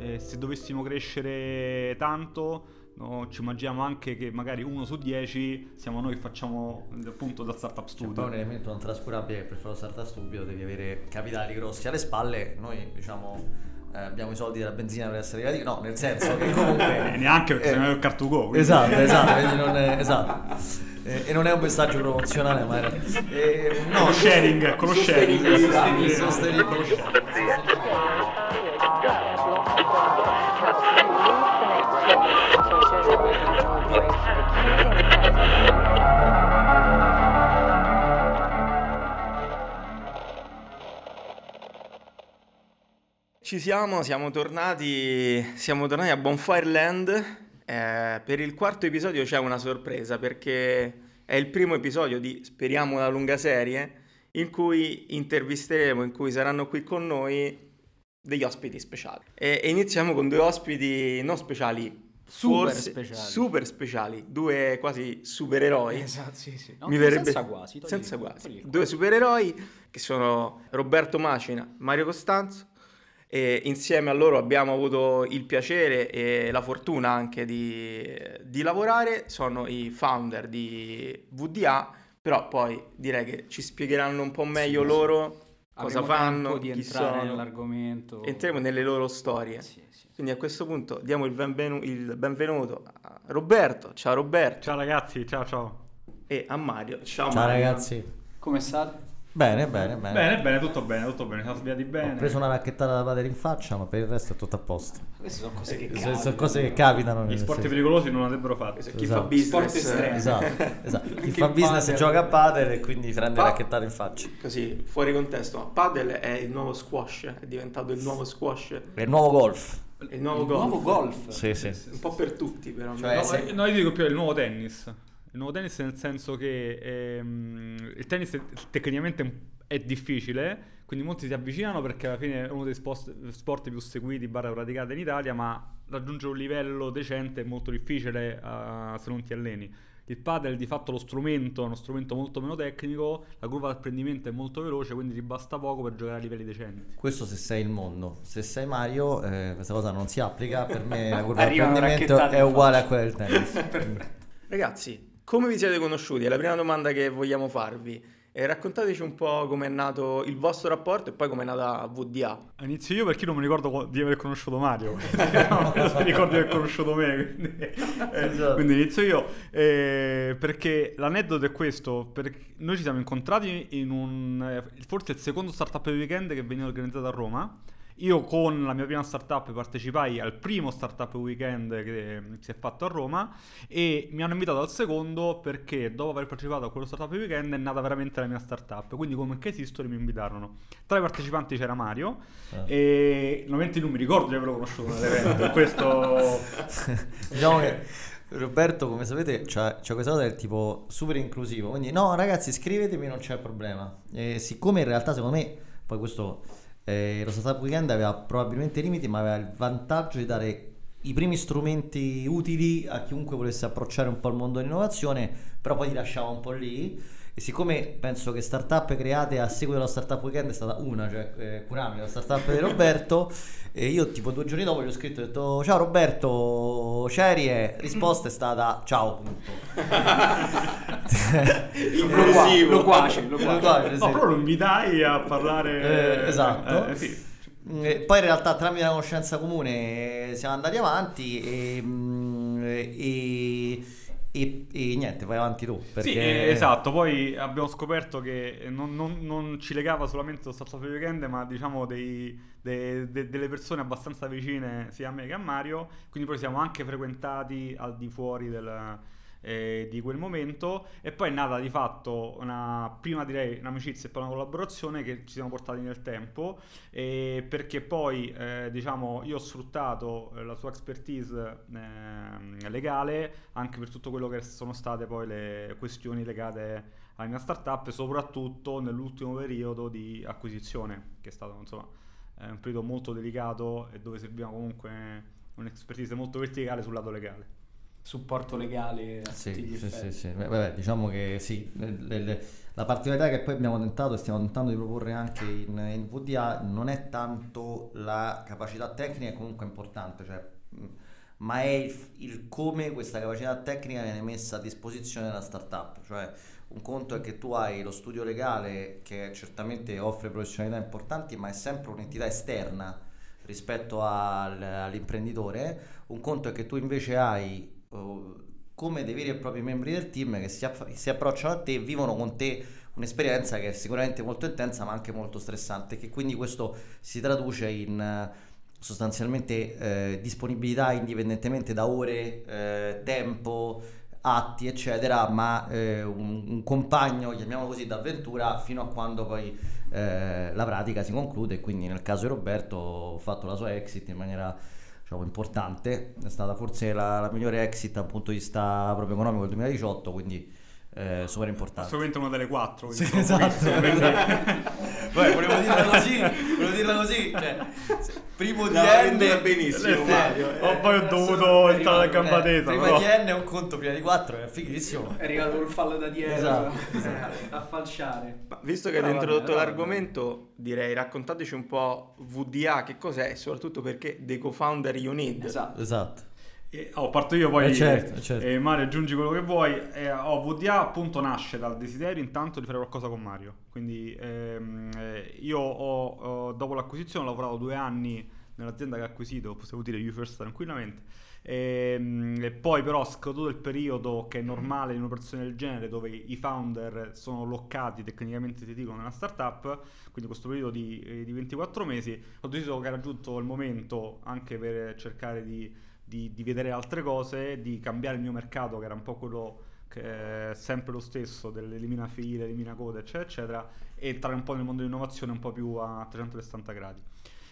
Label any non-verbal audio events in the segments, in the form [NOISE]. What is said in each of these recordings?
eh, se dovessimo crescere tanto No, ci immaginiamo anche che magari uno su dieci siamo noi che facciamo appunto da startup studio. C'è un elemento non trascurabile che per fare lo startup studio devi avere capitali grossi alle spalle. Noi diciamo eh, abbiamo i soldi della benzina per essere arrivati. No, nel senso che comunque. [LAUGHS] Eh, neanche perché eh, se no è il Car2Go. Quindi... Esatto, esatto, non è, [LAUGHS] esatto. Eh, e non è un messaggio promozionale, ma era. No, con sharing, con lo sharing. Sostenibile. Sostenibile. Ci siamo, siamo tornati, siamo tornati a Bonfireland. Eh, per il quarto episodio c'è una sorpresa perché è il primo episodio di, speriamo, una lunga serie in cui intervisteremo, in cui saranno qui con noi degli ospiti speciali. E, iniziamo con due ospiti non speciali, Super speciali. super speciali, due quasi supereroi. Esatto, sì, sì. No, Mi verrebbe- senza quasi. togli- senza quasi. Due supereroi che sono Roberto Macina, Mario Costanzo e insieme a loro abbiamo avuto il piacere e la fortuna anche di, di lavorare, sono i founder di VDA, però poi direi che ci spiegheranno un po' meglio loro cosa fanno, di chi entrare sono. nell'argomento. Entriamo nelle loro storie. Sì, sì. Quindi a questo punto diamo il, benvenu- il benvenuto a Roberto, ciao Roberto, Ciao ragazzi, ciao ciao. e a Mario, ciao, Ciao Mario. ragazzi. Come state? Bene, bene, bene. Bene, bene, tutto bene, tutto bene, siamo svegliati Ho bene. preso una racchettata da padre in faccia, ma per il resto è tutto a posto. Queste sono cose che Sono, capitano. sono cose che capitano. Gli sport senso. pericolosi non andrebbero fatti. È chi Esatto. fa business. Sport. Esatto, [LAUGHS] esatto. Chi fa business padel. gioca a padel e quindi prende Pa- racchettate in faccia. Così, fuori contesto, ma padel è il nuovo squash, è diventato il nuovo squash, È il nuovo golf. è il nuovo Il golf. nuovo golf. Sì, sì. Un po' per tutti però. Cioè, no? se- No, no, io dico più è il nuovo tennis. Il nuovo tennis nel senso che ehm, il tennis è- tecnicamente è difficile, quindi molti si avvicinano perché alla fine è uno dei sport, sport più seguiti barra praticati in Italia, ma raggiungere un livello decente è molto difficile eh, se non ti alleni. Il padel di fatto lo strumento è uno strumento molto meno tecnico, la curva d'apprendimento è molto veloce, quindi ti basta poco per giocare a livelli decenti. Questo se sei il mondo. Se sei Mario, eh, questa cosa non si applica. Per me la curva di Arrivano apprendimento racchettate è uguale a quella del tennis. [LAUGHS] Ragazzi, come vi siete conosciuti? È la prima domanda che vogliamo farvi. E raccontateci un po' com'è nato il vostro rapporto e poi com'è nata VDA. Inizio io perché io non mi ricordo di aver conosciuto Mario, [LAUGHS] no, mi ricordo di aver conosciuto me, quindi, eh, Esatto. quindi inizio io, eh, perché l'aneddoto è questo, noi ci siamo incontrati in un, eh, forse il secondo startup weekend che veniva organizzato a Roma, io con la mia prima startup partecipai al primo startup weekend che si è fatto a Roma e mi hanno invitato al secondo perché dopo aver partecipato a quello startup weekend è nata veramente la mia startup. Quindi come che esistono mi invitarono. Tra i partecipanti c'era Mario Ah. e normalmente non mi ricordo di averlo conosciuto nell'evento. questo [LAUGHS] diciamo che Roberto, come sapete, c'ha, c'ha questa cosa del tipo super inclusivo. Quindi, no, ragazzi, scrivetemi, non c'è problema. E siccome in realtà, secondo me, poi questo eh, lo Startup Weekend aveva probabilmente limiti, ma aveva il vantaggio di dare i primi strumenti utili a chiunque volesse approcciare un po' il mondo dell'innovazione, però poi ti lasciava un po' lì. E siccome penso che startup create a seguito dello Startup Weekend è stata una, cioè eh, Kurami, la startup di Roberto, [LAUGHS] e io tipo due giorni dopo gli ho scritto e ho detto ciao Roberto, Cerie, risposta è stata ciao punto. Inclusivo. [LAUGHS] Lo quace, lo quace. No, però lo invitai a parlare. Eh, esatto. Eh, sì. Eh, Poi in realtà tramite una conoscenza comune siamo andati avanti e, mm, e, e- e niente, vai avanti tu. Perché... Sì, eh, esatto. Poi abbiamo scoperto che non, non- non ci legava solamente lo Startup Weekend, ma diciamo dei- de- de- delle persone abbastanza vicine sia a me che a Mario. Quindi poi siamo anche frequentati al di fuori del- eh, di quel momento. E poi è nata di fatto una, prima direi un'amicizia e poi una collaborazione che ci siamo portati nel tempo. eh, perché poi, eh, diciamo, io ho sfruttato eh, la sua expertise ehm, legale anche per tutto quello che sono state poi le questioni legate alla mia startup, soprattutto nell'ultimo periodo di acquisizione, che è stato insomma un periodo molto delicato e dove serviva comunque un'expertise molto verticale sul lato legale. Supporto legale a tutti gli Sì, sì, effetti. sì, sì. Vabbè, diciamo che sì, le- le- le- la particolarità che poi abbiamo tentato e stiamo tentando di proporre anche in, in VDA non è tanto la capacità tecnica, è comunque importante, cioè, ma è il, il come questa capacità tecnica viene messa a disposizione della startup, cioè un conto è che tu hai lo studio legale che certamente offre professionalità importanti, ma è sempre un'entità esterna rispetto al- all'imprenditore, un conto è che tu invece hai eh, come dei veri e propri membri del team che si, aff- si approcciano a te e vivono con te un'esperienza che è sicuramente molto intensa ma anche molto stressante, che quindi questo si traduce in eh, sostanzialmente eh, disponibilità indipendentemente da ore, eh, tempo, atti eccetera, ma eh, un, un compagno, chiamiamolo così, d'avventura fino a quando poi eh, la pratica si conclude. Quindi nel caso di Roberto ha fatto la sua exit in maniera diciamo, importante, è stata forse la, la migliore exit dal punto di vista proprio economico del 2018, quindi eh, super importante. Assolutamente una delle quattro. Sì, esatto. Poi [LAUGHS] volevo dirla così, volevo dirla così, cioè, primo di No, N benissimo, Eh, sì. Mario. Oh, poi ho dovuto entrare a gamba eh, tesa. prima però. di N è un conto, prima di 4 è fighissimo. È arrivato col fallo da dietro Esatto, [LAUGHS] eh, a falciare. Ma visto che avete vabbè, introdotto vabbè. l'argomento, direi raccontateci un po' VDA, che cos'è e soprattutto perché dei co-founder you need. Esatto. Esatto. Eh, oh, parto io poi Eh, certo, certo. eh, Mario aggiungi quello che vuoi. Eh, oh, VDA appunto nasce dal desiderio intanto di fare qualcosa con Mario. Quindi ehm, eh, io ho, ho- dopo l'acquisizione ho lavorato due anni nell'azienda che ho acquisito possiamo dire you first tranquillamente. Ehm, e poi però scaduto il periodo che è normale in un'operazione del genere dove i founder sono loccati tecnicamente ti dico nella startup. Quindi questo periodo di, eh, di 24 mesi ho deciso che era giunto il momento anche per cercare di, di- di vedere altre cose di cambiare il mio mercato che era un po' quello che è sempre lo stesso dell'elimina file, elimina code eccetera eccetera e entrare un po' nel mondo dell'innovazione un po' più a 360 gradi.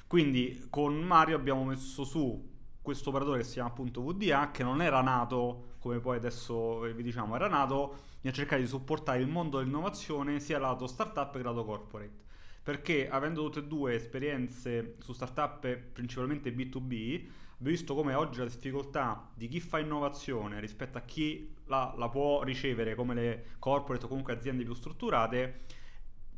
Quindi con Mario abbiamo messo su questo operatore che si chiama appunto VDA che non era nato come poi adesso vi diciamo era nato nel cercare di supportare il mondo dell'innovazione sia lato startup che lato corporate. Perché avendo tutte e due esperienze su startup principalmente B2B abbiamo visto come oggi la difficoltà di chi fa innovazione rispetto a chi la, la può ricevere come le corporate o comunque aziende più strutturate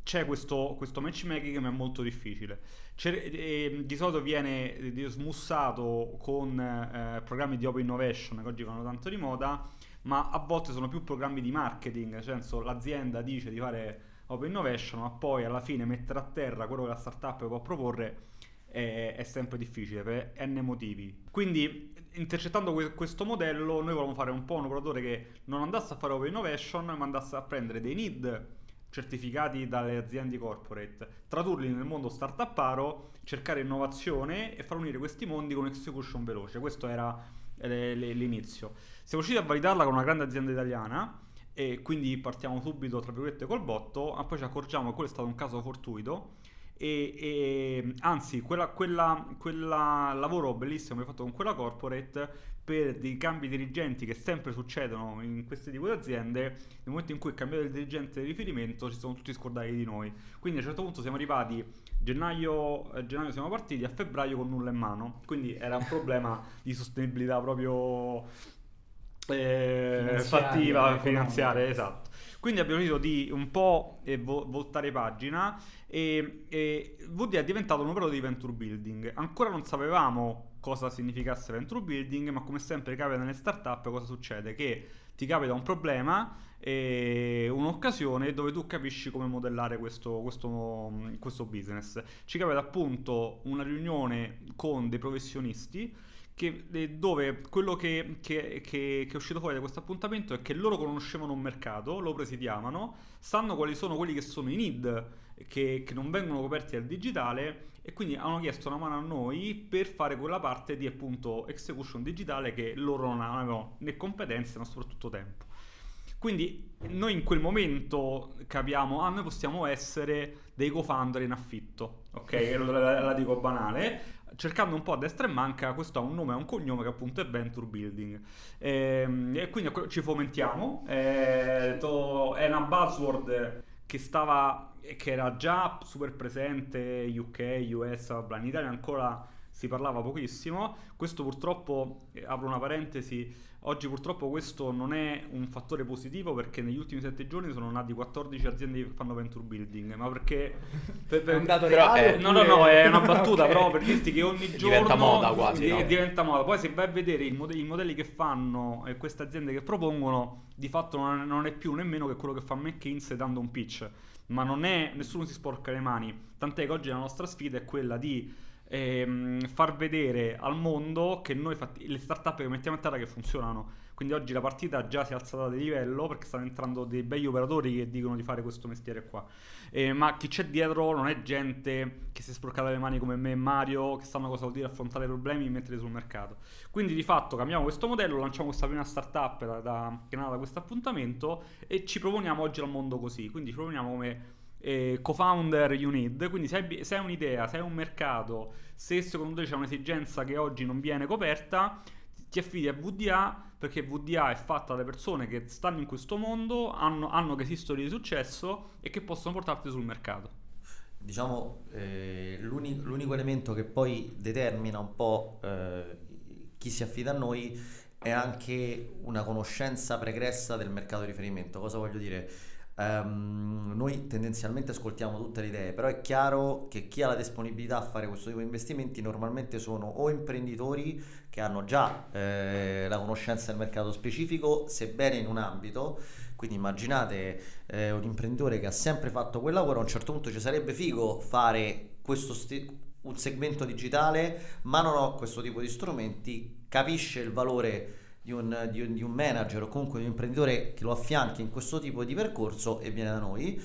c'è questo, questo matchmaking ma è molto difficile. Eh, di solito viene smussato con eh, programmi di open innovation che oggi vanno tanto di moda, ma a volte sono più programmi di marketing, nel senso l'azienda dice di fare open innovation, ma poi alla fine mettere a terra quello che la startup può proporre è, è sempre difficile per n motivi. Quindi, intercettando que- questo modello, noi volevamo fare un po' un operatore che non andasse a fare open innovation, ma andasse a prendere dei need certificati dalle aziende corporate, tradurli nel mondo startuparo, cercare innovazione e far unire questi mondi con execution veloce. Questo era eh, l'inizio. Siamo riusciti a validarla con una grande azienda italiana e quindi partiamo subito, tra virgolette, col botto, ma poi ci accorgiamo che quello è stato un caso fortuito e, e- anzi, quella lavoro bellissimo che ho fatto con quella corporate per dei cambi dirigenti che sempre succedono in questi tipi di aziende, nel momento in cui è cambiato il dirigente di riferimento ci sono tutti scordati di noi. Quindi a un certo punto siamo arrivati, gennaio, eh, gennaio siamo partiti, a febbraio con nulla in mano, quindi era un problema di sostenibilità proprio eh, fattiva, finanziaria, esatto. Quindi abbiamo deciso di un po' vo- voltare pagina e, e VD è diventato un operatore di venture building. Ancora non sapevamo cosa significasse venture building, ma come sempre capita nelle startup cosa succede? Che ti capita un problema e un'occasione dove tu capisci come modellare questo, questo, questo business. Ci capita appunto una riunione con dei professionisti che- dove quello che, che- che- che è uscito fuori da questo appuntamento è che loro conoscevano un mercato, lo presidiavano, sanno quali sono quelli che sono i need che, che non vengono coperti dal digitale e quindi hanno chiesto una mano a noi per fare quella parte di appunto execution digitale che loro non avevano né competenze ma soprattutto tempo. Quindi noi in quel momento capiamo, ah, noi possiamo essere dei co-founder in affitto, ok? La, la- la dico banale. Cercando un po' a destra e manca, questo ha un nome e un cognome che appunto è Venture Building. Ehm, E, quindi ci fomentiamo. Eh, to- è una buzzword che stava che era già super presente UK, US, in Italia ancora si parlava pochissimo. Questo purtroppo, eh, apro una parentesi, oggi purtroppo questo non è un fattore positivo perché negli ultimi sette giorni sono nati 14 aziende che fanno venture building, ma perché... [LAUGHS] Per, per, è un dato reale? È, no, no, no, è una battuta [LAUGHS] okay. però per dirti che ogni giorno... Diventa moda quasi. Di, no? Diventa moda. Poi se vai a vedere i modelli, i modelli che fanno e queste aziende che propongono, di fatto non, non è più nemmeno che quello che fa McKinsey dando un pitch. Ma non è, nessuno si sporca le mani. Tant'è che oggi la nostra sfida è quella di ehm, far vedere al mondo che noi fatti, le startup che mettiamo a terra che funzionano. Quindi oggi la partita già si è alzata di livello perché stanno entrando dei begli operatori che dicono di fare questo mestiere qua. Eh, ma chi c'è dietro non è gente che si è sporcata le mani come me e Mario, che sanno cosa vuol dire affrontare problemi e metterli sul mercato. Quindi di fatto cambiamo questo modello, lanciamo questa prima startup da, da, che è nata da questo appuntamento e ci proponiamo oggi al mondo così. Quindi ci proponiamo come eh, co-founder you need. Quindi se hai, se hai un'idea, se hai un mercato, se secondo te c'è un'esigenza che oggi non viene coperta, ti affidi a VDA perché VDA è fatta da persone che stanno in questo mondo, hanno, hanno che esistono di successo e che possono portarti sul mercato. Diciamo, eh, l'unico, l'unico, elemento che poi determina un po' eh, chi si affida a noi è anche una conoscenza pregressa del mercato di riferimento. Cosa voglio dire? Um, noi tendenzialmente ascoltiamo tutte le idee, però è chiaro che chi ha la disponibilità a fare questo tipo di investimenti normalmente sono o imprenditori che hanno già eh, la conoscenza del mercato specifico, sebbene in un ambito. Quindi immaginate eh, un imprenditore che ha sempre fatto quel lavoro, a un certo punto ci sarebbe figo fare questo sti- un segmento digitale, ma non ho questo tipo di strumenti, capisce il valore di un, di, un, di un, manager o comunque di un imprenditore che lo affianchi in questo tipo di percorso e viene da noi.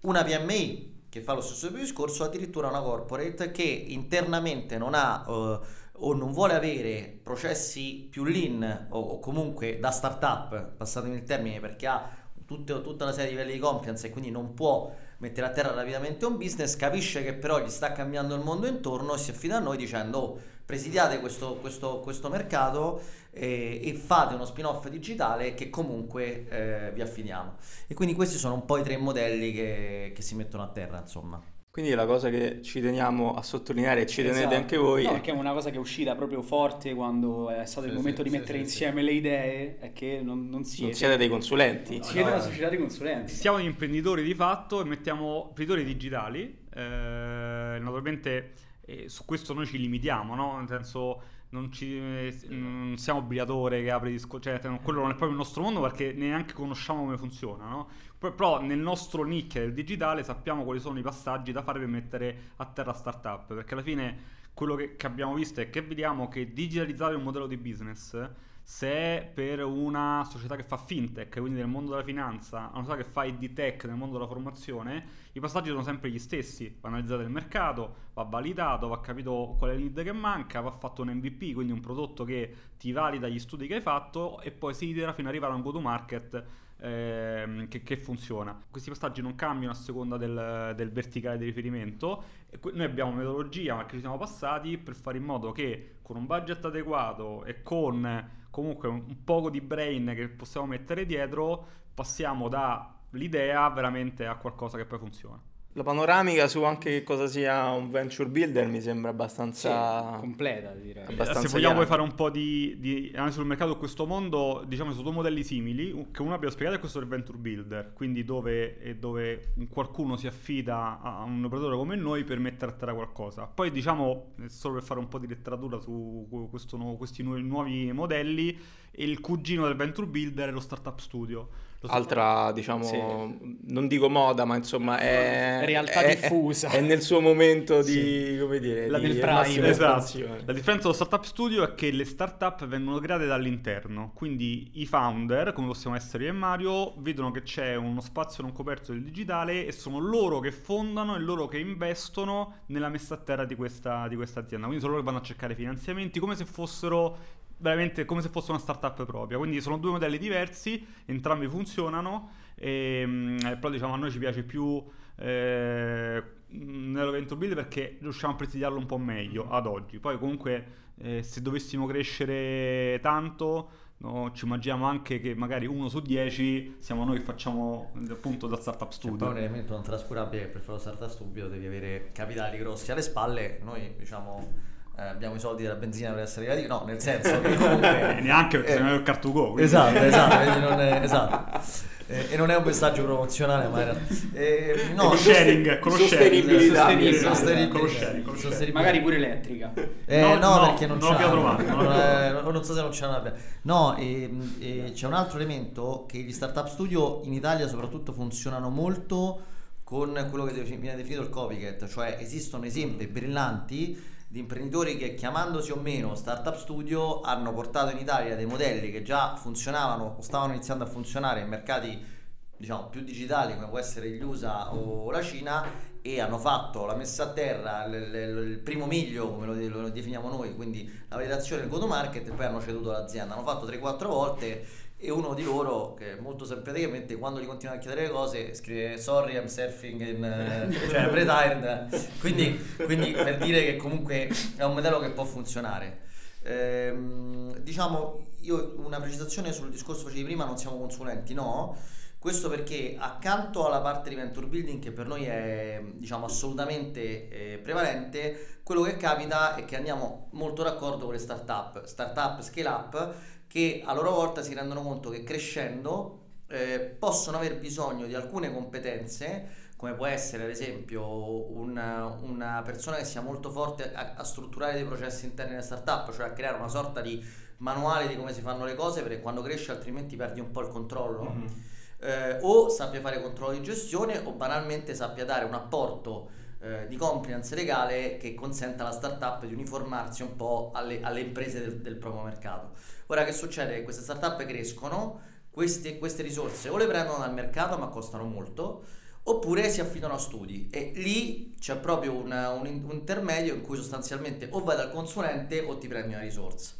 Una PMI che fa lo stesso discorso, addirittura una corporate che internamente non ha uh, o non vuole avere processi più lean o, o comunque da startup, passatemi il termine, perché ha tutte, tutta una serie di livelli di compliance e quindi non può mettere a terra rapidamente un business, capisce che però gli sta cambiando il mondo intorno e si affida a noi dicendo oh, presidiate questo, questo, questo mercato eh, e fate uno spin-off digitale che comunque eh, vi affidiamo. E quindi questi sono un po' i tre modelli che, che si mettono a terra, insomma. Quindi la cosa che ci teniamo a sottolineare e ci tenete esatto. anche voi. No, è... perché è una cosa che è uscita proprio forte quando è stato sì, il momento sì, di mettere sì, insieme le idee, è che non, non siete... Non siete dei consulenti. No, siete no, una società di consulenti. Siamo imprenditori di fatto e mettiamo imprenditori digitali. Eh, naturalmente eh, su questo noi ci limitiamo, no? Nel senso non, ci, non siamo obbligatore che apre disco, cioè quello non è proprio il nostro mondo perché neanche conosciamo come funziona, no? Però nel nostro nick del digitale sappiamo quali sono i passaggi da fare per mettere a terra startup, perché alla fine quello che, che abbiamo visto è che vediamo che digitalizzare un modello di business se è per una società che fa fintech, quindi nel mondo della finanza, una società che fa ID tech nel mondo della formazione, i passaggi sono sempre gli stessi. Va analizzato il mercato, va validato, va capito qual è il lead che manca, va fatto un MVP, quindi un prodotto che ti valida gli studi che hai fatto e poi si itera fino ad arrivare a un go to market ehm, che, che, funziona. Questi passaggi non cambiano a seconda del, del verticale di riferimento. Noi abbiamo metodologia, ma che ci siamo passati per fare in modo che con un budget adeguato e con comunque un, poco di brain che possiamo mettere dietro, passiamo dall'idea veramente a qualcosa che poi funziona. La panoramica su anche che cosa sia un venture builder mi sembra abbastanza sì, completa, direi. Abbastanza Se vogliamo poi fare un po' di, di analisi sul mercato questo mondo, diciamo su due modelli simili, che uno abbiamo spiegato è questo del venture builder, quindi dove, dove, qualcuno si affida a un operatore come noi per mettere a terra qualcosa. Poi diciamo, solo per fare un po' di letteratura su questo, questi nuovi modelli, il cugino del venture builder è lo startup studio altra, diciamo, sì. non dico moda, ma insomma è realtà è, diffusa. È, è, nel suo momento di, sì. come dire, la, di prime, esatto. La differenza dello startup studio è che le startup vengono create dall'interno, quindi i founder, come possiamo essere io e Mario, vedono che c'è uno spazio non coperto del digitale e sono loro che fondano e loro che investono nella messa a terra di questa, di questa azienda. Quindi sono loro che vanno a cercare finanziamenti come se fossero veramente come se fosse una startup propria. Quindi sono due modelli diversi, entrambi funzionano, e, ehm, però diciamo a noi ci piace più eh, nell'evento build perché riusciamo a presidiarlo un po' meglio ad oggi. Poi comunque eh, se dovessimo crescere tanto... No, ci immaginiamo anche che magari uno su dieci siamo noi che facciamo appunto da startup studio. C'è un elemento non trascurabile che per fare lo startup studio devi avere capitali grossi alle spalle. Noi diciamo eh, abbiamo i soldi della benzina per essere arrivati, no, nel senso che comunque... [LAUGHS] neanche perché eh, se non è il cartugo. Esatto, esatto, non è, esatto. Eh, e non è un messaggio promozionale, ma era... Eh, no, con sharing, con sostenibilità. Magari pure elettrica. Eh, No, no, no, perché non, non c'è. trovato, non Non, l'abbiamo eh, non so se non c'è una. No, ehm, eh, c'è un altro elemento che gli startup studio in Italia soprattutto funzionano molto con quello che viene definito il copycat, cioè esistono esempi brillanti di imprenditori che chiamandosi o meno startup studio hanno portato in Italia dei modelli che già funzionavano o stavano iniziando a funzionare in mercati diciamo più digitali come può essere gli USA o la Cina e hanno fatto la messa a terra, l- l- il primo miglio come lo, lo definiamo noi, quindi la validazione del go to market e poi hanno ceduto l'azienda. Hanno fatto 3-4 volte e uno di loro che molto simpaticamente quando gli continua a chiedere le cose scrive sorry I'm surfing in eh, cioè I'm retired quindi, quindi per dire che comunque è un modello che può funzionare. Ehm, diciamo io una precisazione sul discorso che facevi prima non siamo consulenti no? Questo perché accanto alla parte di mentor building che per noi è diciamo assolutamente eh, prevalente, quello che capita è che andiamo molto d'accordo con le startup, startup scale up che a loro volta si rendono conto che crescendo eh, possono aver bisogno di alcune competenze come può essere ad esempio una, una persona che sia molto forte a, a strutturare dei processi interni della startup, cioè a creare una sorta di manuale di come si fanno le cose perché quando cresci altrimenti perdi un po' il controllo Mhm. eh, o sappia fare controllo di gestione o banalmente sappia dare un apporto eh, di compliance legale che consenta alla startup di uniformarsi un po' alle, alle imprese del, del proprio mercato. Ora che succede? Queste startup crescono, queste, queste risorse o le prendono dal mercato ma costano molto oppure si affidano a studi e lì c'è proprio una- un, un intermedio in cui sostanzialmente o vai dal consulente o ti prendi una risorsa.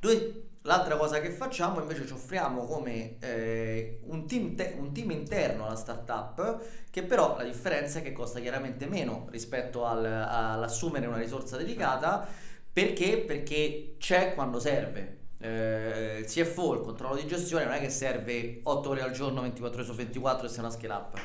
Noi l'altra cosa che facciamo invece ci offriamo come eh, un, team te- un team interno alla startup che però la differenza è che costa chiaramente meno rispetto al- all'assumere una risorsa dedicata perché? Perché c'è quando serve. Eh, il CFO, il controllo di gestione, non è che serve 8 ore al giorno, 24 ore su 24 e sei una scale up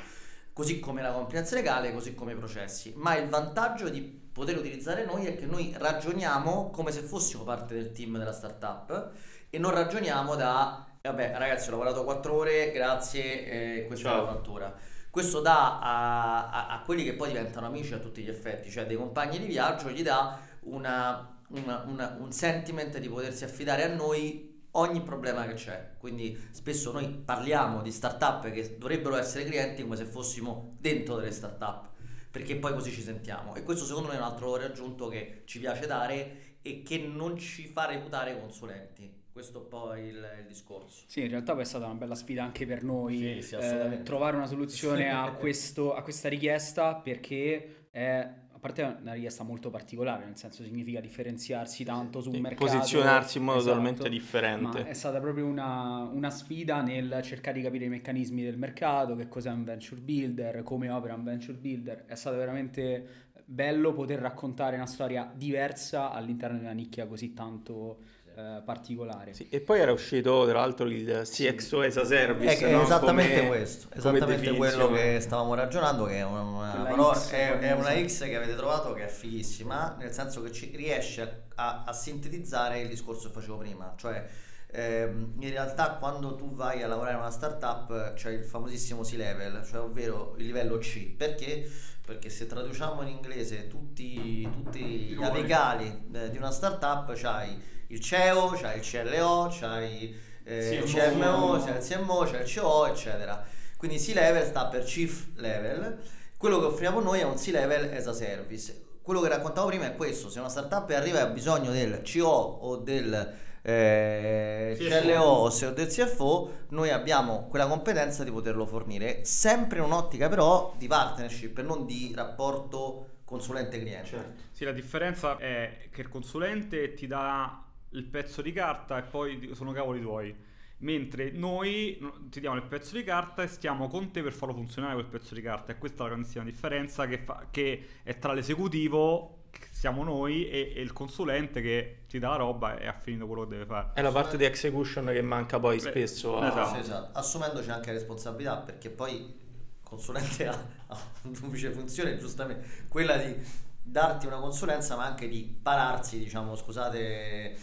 così come la compliance legale, così come i processi. Ma il vantaggio di poter utilizzare noi è che noi ragioniamo come se fossimo parte del team della startup e non ragioniamo da vabbè ragazzi ho lavorato 4 ore, grazie, eh, questa è Ciao. la fattura. Questo dà a, a- a quelli che poi diventano amici a tutti gli effetti, cioè dei compagni di viaggio, gli dà una- una- una- un sentiment di potersi affidare a noi ogni problema che c'è. Quindi spesso noi parliamo di startup che dovrebbero essere clienti come se fossimo dentro delle startup, perché poi così ci sentiamo. E questo secondo me è un altro valore aggiunto che ci piace dare e che non ci fa reputare consulenti. Questo è un po' il, il discorso. Sì, in realtà poi è stata una bella sfida anche per noi Sì, sì, eh, trovare una soluzione [LAUGHS] a, questo- a questa richiesta perché è, parte è una richiesta molto particolare, nel senso significa differenziarsi tanto su un mercato. posizionarsi in modo Esatto. totalmente differente. Ma è stata proprio una, una sfida nel cercare di capire i meccanismi del mercato, che cos'è un venture builder, come opera un venture builder. È stato veramente bello poter raccontare una storia diversa all'interno di una nicchia così tanto eh, particolare. Sì, e poi era uscito tra l'altro il CXO as a service. È, è no? esattamente Come- questo, esattamente quello che stavamo ragionando, che è una, una parola- X, è, è una. X che avete trovato che è fighissima, nel senso che ci riesce a, a sintetizzare il discorso che facevo prima, cioè ehm, in realtà quando tu vai a lavorare in una startup c'è il famosissimo C-level, cioè ovvero il livello C, perché? Perché se traduciamo in inglese tutti, tutti gli apicali eh, di una startup c'hai il CEO, c'hai il CLO, c'hai eh, il CMO, c'è il CMO, c'è il CO, eccetera. Quindi C-level sta per Chief Level. Quello che offriamo noi è un C-level as a service. Quello che raccontavo prima è questo: se una startup arriva e ha bisogno del CO o del eh. CLO o se- o del CFO, noi abbiamo quella competenza di poterlo fornire, sempre in un'ottica però di partnership e non di rapporto consulente-cliente. Certo. Sì, la differenza è che il consulente ti dà il pezzo di carta e poi sono cavoli tuoi. Mentre noi no, ti diamo il pezzo di carta e stiamo con te per farlo funzionare quel pezzo di carta. E questa è la grandissima differenza che, fa- che è tra l'esecutivo, che siamo noi, e, e il consulente che ti dà la roba e ha finito quello che deve fare. È la parte di execution che manca poi Beh, spesso. a- esatto. Sì, esatto. Assumendoci anche responsabilità, perché poi il consulente [LAUGHS] ha, ha una duplice funzione, giustamente, quella di darti una consulenza, ma anche di pararsi, diciamo, scusate,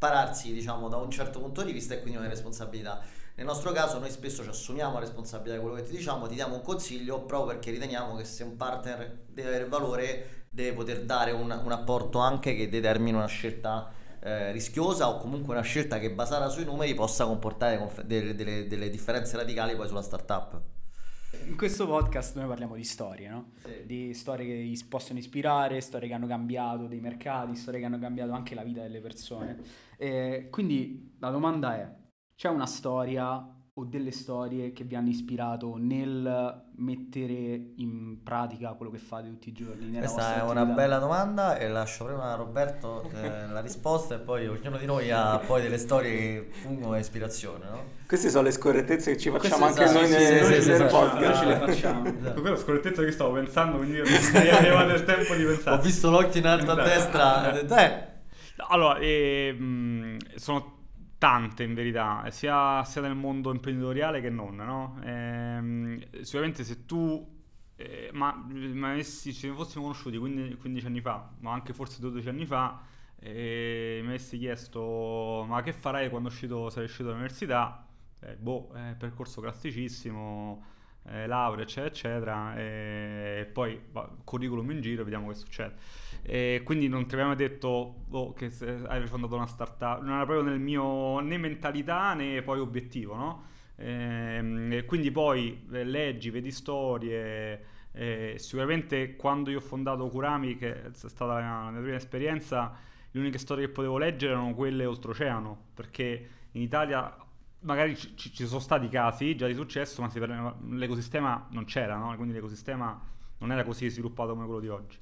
pararsi, diciamo, da un certo punto di vista e quindi una responsabilità. Nel nostro caso noi spesso ci assumiamo la responsabilità di quello che ti diciamo, ti diamo un consiglio proprio perché riteniamo che se un partner deve avere valore, deve poter dare un, un apporto anche che determini una scelta eh, rischiosa o comunque una scelta che basata sui numeri possa comportare conf- delle, delle, delle differenze radicali poi sulla startup. In questo podcast noi parliamo di storie, no? Sì. Di storie che is- possono ispirare, storie che hanno cambiato dei mercati, storie che hanno cambiato anche la vita delle persone. E quindi la domanda è, c'è una storia o delle storie che vi hanno ispirato nel mettere in pratica quello che fate tutti i giorni? Nella Questa è una attività? bella domanda e lascio prima a Roberto eh, la risposta e poi ognuno di noi ha poi delle storie che fungono da ispirazione, no? Queste sono le scorrettezze che ci facciamo Queste anche esatto, noi sì, nel, sì, sì, sì, nel sì, podcast. Noi ce le facciamo. [LAUGHS] Con quella scorrettezza che stavo pensando, quindi io mi aveva il tempo di pensare. Ho visto l'occhio in alto a destra e ho detto, eh, Allora, ehm, sono tante in verità, sia, sia nel mondo imprenditoriale che non, no? Ehm, sicuramente se tu, eh, ma, ma avessi- se fossimo conosciuti 15, 15 anni fa, ma anche forse 12 anni fa, e mi avessi chiesto ma che farai quando uscito, sarai uscito dall'università? Eh, boh, eh, percorso classicissimo, eh, laurea, eccetera, eccetera, e poi va, curriculum in giro, vediamo che succede. E quindi non ti abbiamo detto oh, che hai fondato una startup, non era proprio nel mio né mentalità né poi obiettivo, no? Ehm, e quindi poi eh, leggi, vedi storie. eh, sicuramente quando io ho fondato Kurami, che è stata la mia, prima esperienza, le uniche storie che potevo leggere erano quelle oltreoceano, perché in Italia magari ci, ci- sono stati casi già di successo, ma si l'ecosistema non c'era, no? quindi l'ecosistema non era così sviluppato come quello di oggi.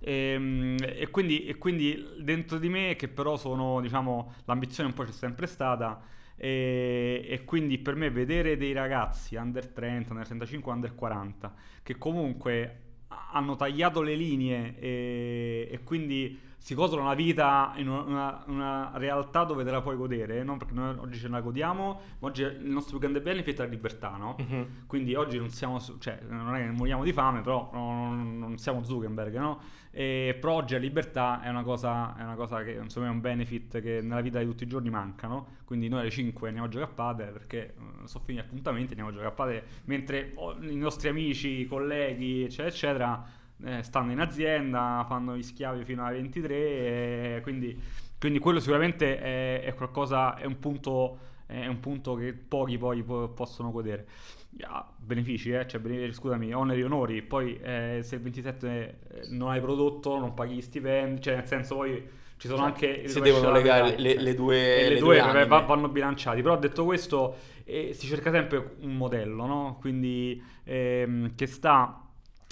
Ehm, E, quindi, e quindi dentro di me, che però sono, diciamo, l'ambizione un po' c'è sempre stata, e, e quindi per me vedere dei ragazzi under 30, under 35, under 40, che comunque hanno tagliato le linee e, e quindi si godono la vita in una, una realtà dove te la puoi godere, non perché noi oggi ce la godiamo, ma oggi il nostro più grande benefit è la libertà, no? Mhm. Quindi oggi non siamo, cioè non è che moriamo di fame, però non, non siamo Zuckerberg, no? E, però oggi la libertà è una cosa, è una cosa che insomma è un benefit che nella vita di tutti i giorni manca, no? Quindi noi alle 5 andiamo a giocare a padel perché eh, sono finiti appuntamenti, andiamo a giocare a padel, mentre i nostri amici, i colleghi, eccetera, eccetera, eh, stanno in azienda, fanno gli schiavi fino alle 23, e quindi, quindi quello sicuramente è, è qualcosa, è un punto, è un punto che pochi poi po- possono godere. Ah, benefici, eh? cioè, bene- scusami, oneri e onori, poi eh, se il 27 non hai prodotto non paghi gli stipendi, cioè nel senso poi ci sono anche... il Si devono legare le, le due, E le, le due, due vanno bilanciati. Però detto questo, eh, si cerca sempre un modello, no? Quindi ehm, che sta.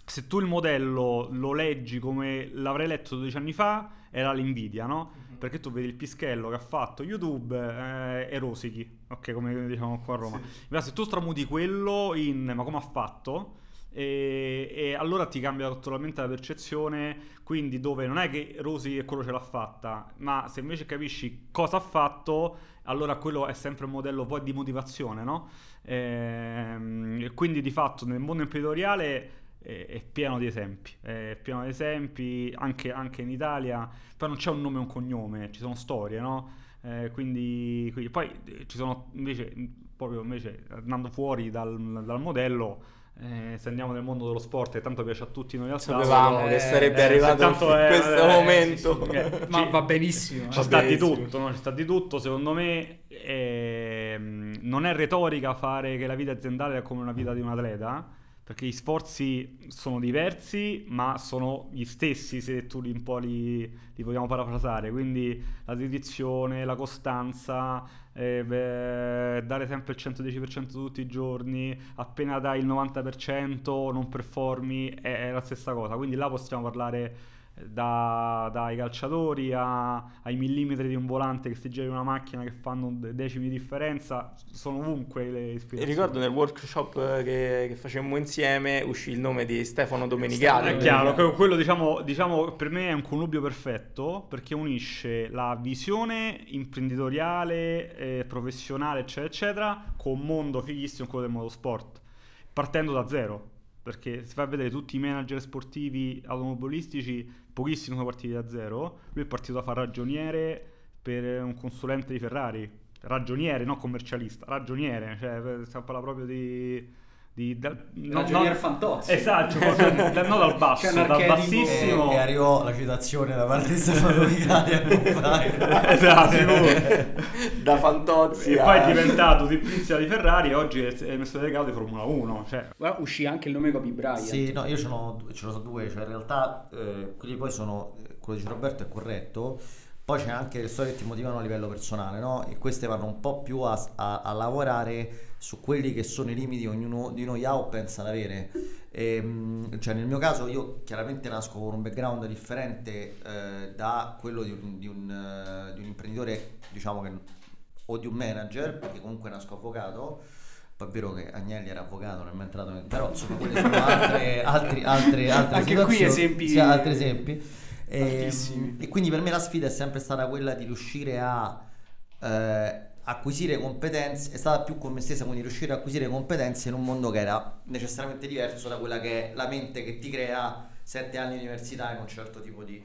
Se tu il modello lo leggi come l'avrei letto 12 anni fa, era l'invidia, no? Perché tu vedi il pischello che ha fatto YouTube eh, e rosichi, ok, come diciamo qua a Roma. Invece se tu tramuti quello in ma come ha fatto, e, e allora ti cambia totalmente la percezione, quindi dove non è che Rosy e quello ce l'ha fatta, ma se invece capisci cosa ha fatto, allora quello è sempre un modello poi di motivazione, no? Ehm, E quindi di fatto nel mondo imprenditoriale è, è pieno di esempi, è pieno di esempi anche, anche in Italia, poi non c'è un nome e un cognome, ci sono storie, no? Eh, quindi, quindi- poi eh, ci sono invece, proprio invece andando fuori dal, dal modello, eh, se andiamo nel mondo dello sport, e tanto piace a tutti noi al Sapevamo tavolo, che Eh, sarebbe eh, arrivato è- questo eh, momento. sì, sì, [LAUGHS] eh, Ma ci- va benissimo. Ci eh. sta di benissimo. tutto, no? Ci sta di tutto. Secondo me ehm, non è retorica fare che la vita aziendale è come una vita di un atleta, perché gli sforzi sono diversi, ma sono gli stessi se tu li un po' li, li vogliamo parafrasare. Quindi la dedizione, la costanza, eh, beh, dare sempre il 110% tutti i giorni, appena dai il 90% non performi, è, è la stessa cosa. Quindi là possiamo parlare da- dai calciatori a- ai millimetri di un volante che si gira in una macchina che fanno de- decimi di differenza, sono ovunque le E ispirazioni. ricordo nel workshop eh, che, che facemmo insieme uscì il nome di Stefano Domenicali. È chiaro, que- quello diciamo, diciamo per me è un connubio perfetto perché unisce la visione imprenditoriale, eh, professionale, eccetera, eccetera, con un mondo fighissimo, quello del motorsport, partendo da zero. perché si fa vedere tutti i manager sportivi automobilistici, pochissimi sono partiti da zero, lui è partito da fare ragioniere per un consulente di Ferrari, ragioniere, non commercialista, ragioniere, cioè si parla proprio di di, da, no, no, Fantozzi. esatto cioè, [LAUGHS] da, no dal basso dal bassissimo. E, e, arrivò la citazione da parte di Stefano Vicari [LAUGHS] esatto da Fantozzi e a... poi è diventato Tripizia di Ferrari e oggi è messo delegato di Formula 1 cioè. Guarda, uscì anche il nome Kobe Bryant. Sì no io ce ne so due cioè in realtà eh, quelli poi sono quello di Roberto è corretto poi c'è anche le storie che ti motivano a livello personale, no? E queste vanno un po' più a, a, a lavorare su quelli che sono i limiti che ognuno di noi ha o pensa di avere. E, ehm, cioè nel mio caso io chiaramente nasco con un background differente eh, da quello di un, di, un, uh, di un, imprenditore, diciamo che o di un manager, perché comunque nasco avvocato. Poi è vero che Agnelli era avvocato, non è mai entrato in... però insomma quelle sono altre, [LAUGHS] altri, altre, altre Anche qui esempi. Sì, altri esempi. E, ehm, e, quindi per me la sfida è sempre stata quella di riuscire a eh, acquisire competenze, è stata più con me stessa, quindi riuscire a acquisire competenze in un mondo che era necessariamente diverso da quella che è la mente che ti crea sette anni di università in un certo tipo di...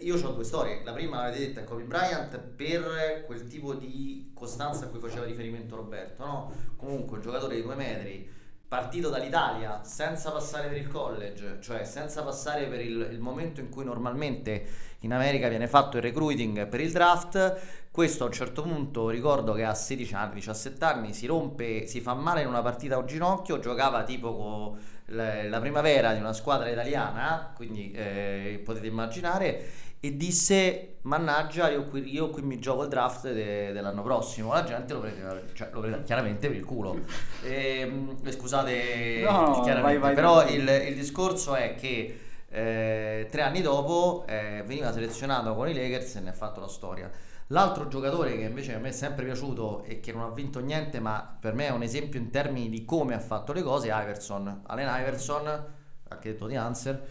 Io ho due storie, la prima l'avete detta è Kobe Bryant per quel tipo di costanza a cui faceva riferimento Roberto, no? Comunque un giocatore di due metri partito dall'Italia senza passare per il college, cioè senza passare per il, il, momento in cui normalmente in America viene fatto il recruiting per il draft, questo a un certo punto ricordo che a 16 anni, 17 anni si rompe, si fa male in una partita a un ginocchio, giocava tipo con la primavera di una squadra italiana, quindi eh, potete immaginare e disse mannaggia io qui, io qui mi gioco il draft de, dell'anno prossimo. La gente lo prendeva, cioè, lo prendeva chiaramente per il culo. E, ehm, scusate no, vai, vai, però vai. Il, il, discorso è che eh, tre anni dopo eh, veniva selezionato con i Lakers e ne ha fatto la storia. L'altro giocatore che invece a me è sempre piaciuto e che non ha vinto niente ma per me è un esempio in termini di come ha fatto le cose è Iverson. Allen Iverson anche detto di Answer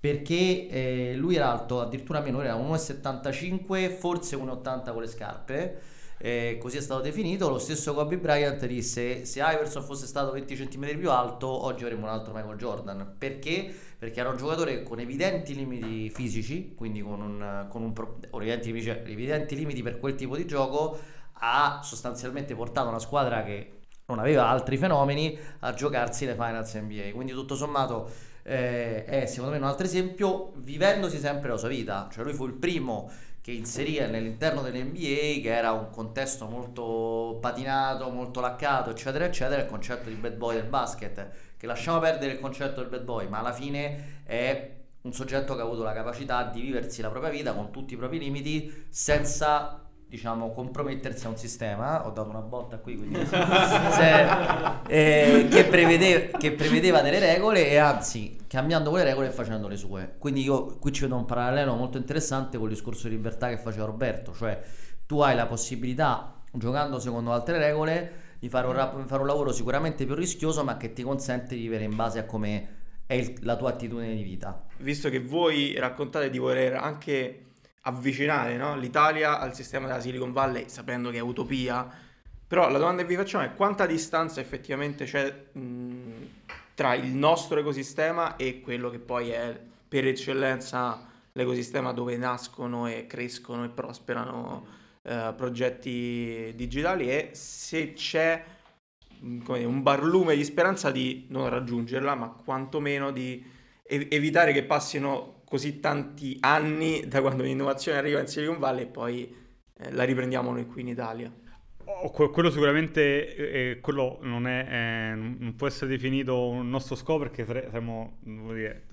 perché eh, lui era alto addirittura meno, era 1,75, forse 1,80 con le scarpe. Eh, così è stato definito. Lo stesso Kobe Bryant disse: Se Iverson fosse stato 20 cm più alto, oggi avremmo un altro Michael Jordan. Perché? Perché era un giocatore con evidenti limiti fisici, quindi con un, con un pro, evidenti, evidenti limiti per quel tipo di gioco. Ha sostanzialmente portato una squadra che non aveva altri fenomeni a giocarsi le finals NBA. Quindi, tutto sommato eh, è secondo me un altro esempio vivendosi sempre la sua vita, cioè lui fu il primo che inserì nell'interno dell'NBA che era un contesto molto patinato, molto laccato eccetera eccetera il concetto di bad boy del basket che lasciamo perdere il concetto del bad boy ma alla fine è un soggetto che ha avuto la capacità di viversi la propria vita con tutti i propri limiti senza diciamo, compromettersi a un sistema, ho dato una botta qui, quindi, [LAUGHS] se, eh, che, prevedeva, che, prevedeva, delle regole e anzi cambiando quelle regole e facendo le sue. Quindi io qui ci vedo un parallelo molto interessante con il discorso di libertà che faceva Roberto, cioè tu hai la possibilità, giocando secondo altre regole, di fare un, fare un lavoro sicuramente più rischioso, ma che ti consente di vivere in base a come è il, la tua attitudine di vita. Visto che voi raccontate di voler anche avvicinare no? l'Italia al sistema della Silicon Valley, sapendo che è utopia. Però la domanda che vi facciamo è quanta distanza effettivamente c'è mh, tra il nostro ecosistema e quello che poi è per eccellenza l'ecosistema dove nascono e crescono e prosperano eh, progetti digitali e se c'è dire, un barlume di speranza di non raggiungerla, ma quantomeno di ev- evitare che passino così tanti anni da quando l'innovazione arriva in Silicon Valley e poi eh, la riprendiamo noi qui in Italia. Oh, quello sicuramente eh, quello non, è, eh, non può essere definito un nostro scopo perché saremmo dire,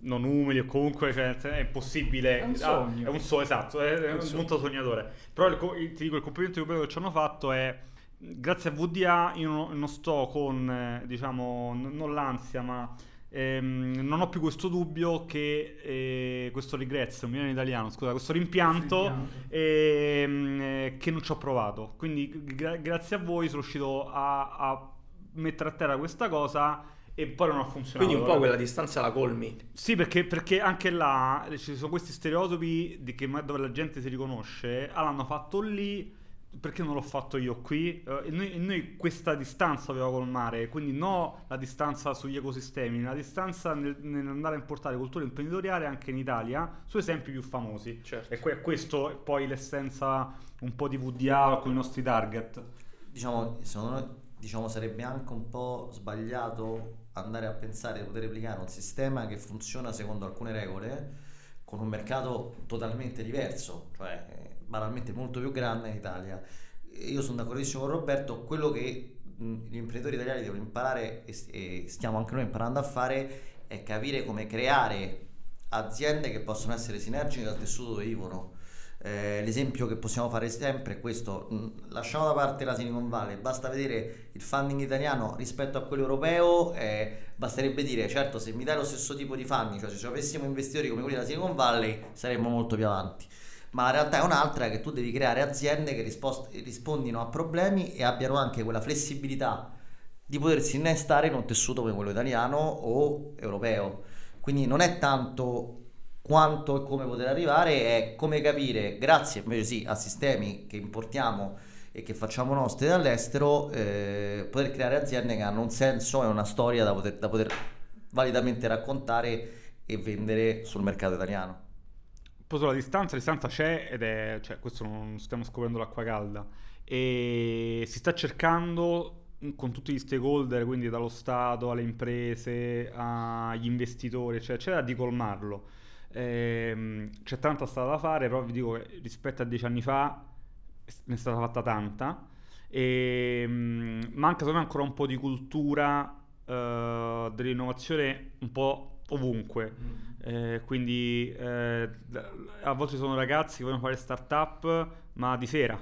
non umili o comunque cioè, è impossibile. È un sogno. Ah, è un so, esatto, è, è un, un molto sognatore. Però il, ti dico, il complimento che ci hanno fatto è grazie a VDA io non, non sto con, eh, diciamo, non l'ansia ma ehm, non ho più questo dubbio che eh, questo regrets, non mi viene in italiano, scusa, questo rimpianto, ehm, eh, che non ci ho provato. Quindi gra- grazie a voi sono riuscito a, a mettere a terra questa cosa e poi non ha funzionato. Quindi un po' quella distanza la colmi. Sì, perché, perché anche là ci sono questi stereotipi di che dove la gente si riconosce, ah, l'hanno fatto lì perché non l'ho fatto io qui? Uh, e noi, noi, questa distanza dobbiamo colmare, quindi no la distanza sugli ecosistemi, la distanza nel, nell'andare a importare cultura imprenditoriale anche in Italia su esempi più famosi. Certo. E que- questo poi l'essenza un po' di VDA con i nostri target. Diciamo, secondo noi diciamo, sarebbe anche un po' sbagliato andare a pensare di poter replicare un sistema che funziona secondo alcune regole con un mercato totalmente diverso, cioè banalmente molto più grande in Italia. Io sono d'accordissimo con Roberto, quello che gli imprenditori italiani devono imparare e stiamo anche noi imparando a fare è capire come creare aziende che possono essere sinergiche al tessuto dove vivono. Eh, l'esempio che possiamo fare sempre è questo, lasciamo da parte la Silicon Valley, basta vedere il funding italiano rispetto a quello europeo, eh, basterebbe dire certo se mi dai lo stesso tipo di funding, cioè se avessimo investitori come quelli della Silicon Valley saremmo molto più avanti ma la realtà è un'altra che tu devi creare aziende che rispost- rispondino a problemi e abbiano anche quella flessibilità di potersi innestare in un tessuto come quello italiano o europeo. Quindi non è tanto quanto e come poter arrivare, è come capire, grazie invece sì a sistemi che importiamo e che facciamo nostri dall'estero, eh, poter creare aziende che hanno un senso e una storia da poter, da poter validamente raccontare e vendere sul mercato italiano poi sulla distanza, la distanza c'è ed è, cioè, questo non stiamo scoprendo l'acqua calda e si sta cercando con tutti gli stakeholder, quindi dallo Stato alle imprese, agli investitori, eccetera, eccetera, di colmarlo. Ehm, c'è tanta strada da fare, però vi dico che rispetto a dieci anni fa ne è stata fatta tanta e ehm, manca secondo me ancora un po' di cultura uh, dell'innovazione un po' ovunque. Mm. Eh, quindi eh, a volte sono ragazzi che vogliono fare startup ma di sera.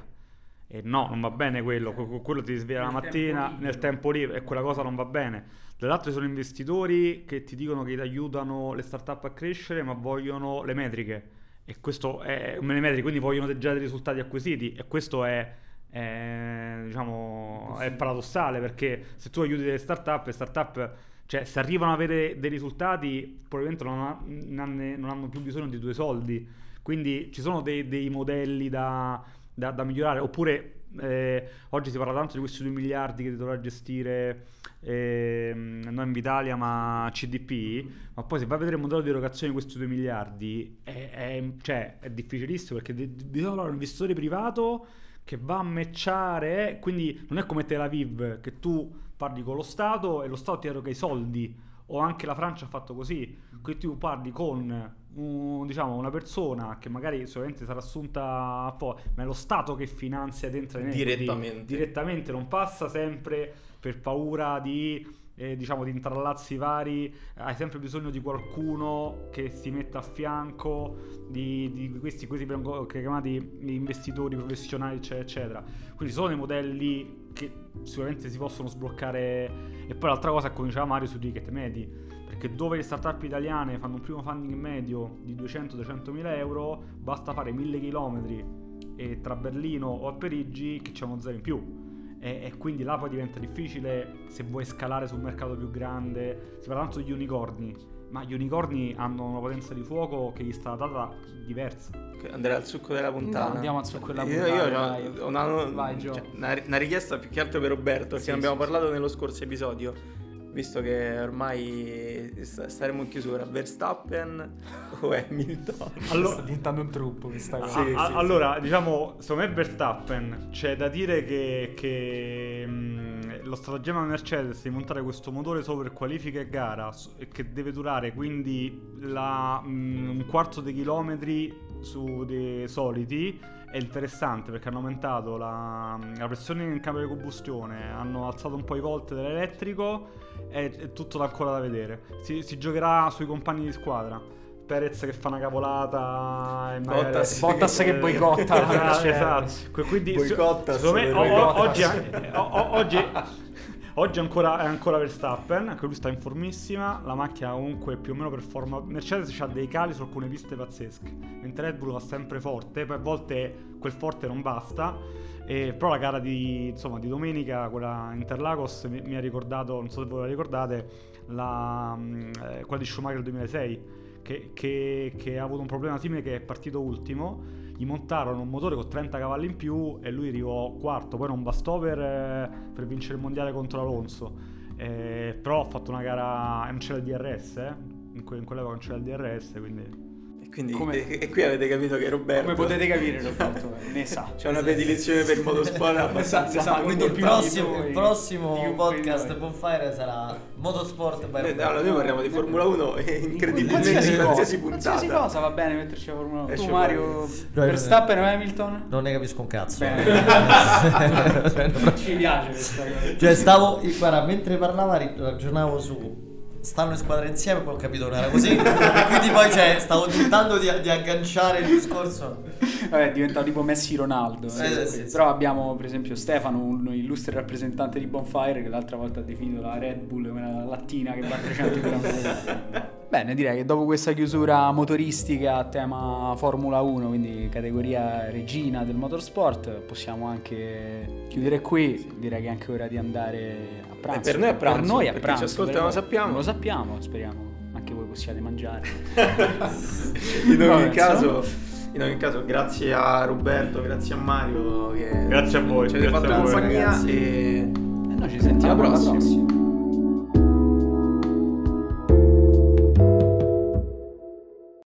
E no, non va bene quello, quello ti sveglia la mattina tempo nel tempo libero e quella cosa non va bene. Dall'altro sono investitori che ti dicono che ti aiutano le startup a crescere ma vogliono le metriche. E questo è le metriche, quindi vogliono già dei risultati acquisiti. E questo è, è, diciamo, è paradossale perché se tu aiuti delle startup, le startup cioè, se arrivano ad avere dei risultati, probabilmente non, ha, non hanno più bisogno di due soldi. Quindi ci sono dei, dei modelli da, da, da, migliorare. Oppure eh, oggi si parla tanto di questi 2 miliardi che dovrà gestire eh, non Invitalia ma CDP. Ma poi se vai a vedere il modello di erogazione di questi 2 miliardi, è, è, cioè, è difficilissimo perché bisogna trovare un investitore privato che va a matchare. Quindi non è come Tel Aviv che tu parli con lo Stato e lo Stato ti eroga i soldi, o anche la Francia ha fatto così, che tu parli con un, diciamo, una persona che magari solamente sarà assunta a po', ma è lo Stato che finanzia dentro direttamente. direttamente, non passa sempre per paura di eh, diciamo di intrallazzi vari, hai sempre bisogno di qualcuno che si metta a fianco di, di questi, questi chiamati investitori professionali, eccetera, eccetera. Quindi sono dei modelli che sicuramente si possono sbloccare. E poi l'altra cosa, come diceva Mario, su ticket medi. Perché dove le startup italiane fanno un primo funding medio di 200-200 mila euro, basta fare 1000 km e tra Berlino o a Parigi che c'è uno zero in più e, e, quindi là poi diventa difficile se vuoi scalare sul mercato più grande. Si parla tanto di unicorni, ma gli unicorni hanno una potenza di fuoco che gli sta data diversa. Andrei al succo della puntata. No, andiamo al succo della puntata. Io, io ho una, vai, cioè, una, una, richiesta più che altro per Roberto, perché sì, ne abbiamo sì, parlato sì. nello scorso episodio visto che ormai staremo in chiusura, Verstappen o Hamilton? [LAUGHS] Allora, sta diventando un truppo questa cosa. Sì, sì, allora, sì. diciamo, secondo me Verstappen c'è da dire che, che mh, lo stratagemma Mercedes di montare questo motore solo per qualifica e gara che deve durare quindi la, mh, un quarto dei chilometri su dei soliti è interessante perché hanno aumentato la, la pressione in camera di combustione, hanno alzato un po' i volt dell'elettrico è, è tutto ancora da vedere. Si, si giocherà sui compagni di squadra. Perez che fa una cavolata e Bottas, Bottas che, che boicotta [LAUGHS] esatto, esatto. quindi boicotta secondo me oggi, oggi, [LAUGHS] oggi ancora, è ancora Verstappen anche lui sta in formissima la macchina comunque più o meno performa Mercedes ha dei cali su alcune piste pazzesche mentre Red Bull va sempre forte poi a volte quel forte non basta e, però la gara di, insomma, di domenica, quella Interlagos, mi, mi, ha ricordato, non so se voi la ricordate, la, mm, eh, quella di Schumacher del 2006, che, che, che ha avuto un problema simile che è partito ultimo. Gli montarono un motore con 30 cavalli in più e lui arrivò quarto, poi non bastò per, eh, per vincere il mondiale contro Alonso, eh, però ha fatto una gara, non c'era il DRS, eh? in, que- in quell'epoca non c'era il DRS, quindi... Quindi, Come- e, e qui avete capito che Roberto Come potete capire, Roberto, eh, ne [LAUGHS] sa. c'è una predilezione per il motorsport [LAUGHS] abbastanza Esatto, magna. quindi Il prossimo, il prossimo podcast. Bonfire sarà Motorsport by Eh, Roberto. allora, noi parliamo di Formula 1 e incredibilmente qualsiasi, in cosa, qualsiasi puntata. qualsiasi cosa va bene metterci a Formula 1. Esce Tu fuori. Mario, Verstappen o Hamilton? Non ne capisco un cazzo. [LAUGHS] Ci piace questa cosa. cioè, stavo, guarda, mentre parlava ragionavo su stanno in squadra insieme, poi ho capito che non era così. [LAUGHS] quindi poi cioè, stavo tentando di, di agganciare il discorso. Vabbè, è diventato tipo Messi Ronaldo. Sì, eh. sì, sì, Però abbiamo per esempio Stefano, un illustre rappresentante di Bonfire, che l'altra volta ha definito la Red Bull una lattina che va a 300 km. [LAUGHS] Bene, direi che dopo questa chiusura motoristica a tema Formula 1, quindi categoria regina del motorsport, possiamo anche chiudere qui. Direi che è anche ora di andare a pranzo. per noi è pranzo, Per noi chi pranzo. ci ascolta per lo sappiamo. Lo sappiamo, speriamo. Anche voi possiate mangiare. [LAUGHS] in, ogni Vabbè, caso, in ogni caso, grazie a Roberto, grazie a Mario che Grazie a voi, ci avete grazie fatto a voi, compagnia ragazzi. e E noi ci sentiamo Alla alla prossima. prossima.